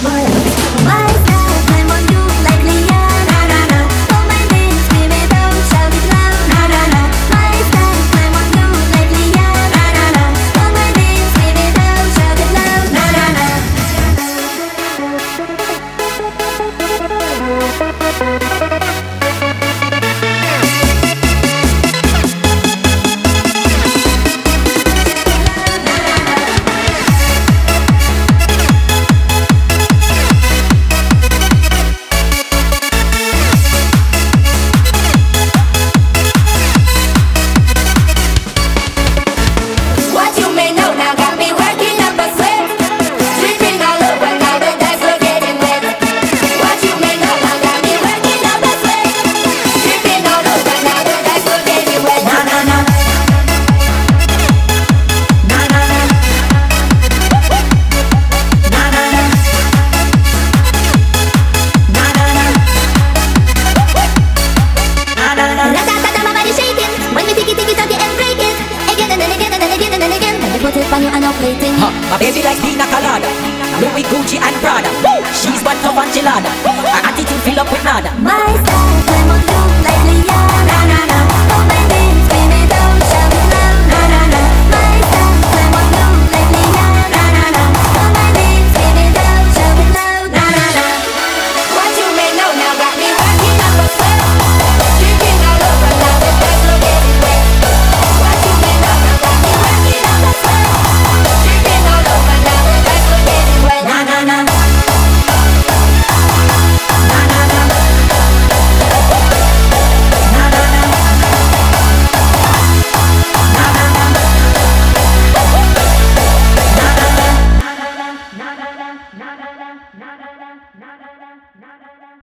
妈呀 plating. Huh. My baby like pina colada, Louis Gucci and Prada. Woo! She's one tough enchilada, her attitude fill up with nada. My style.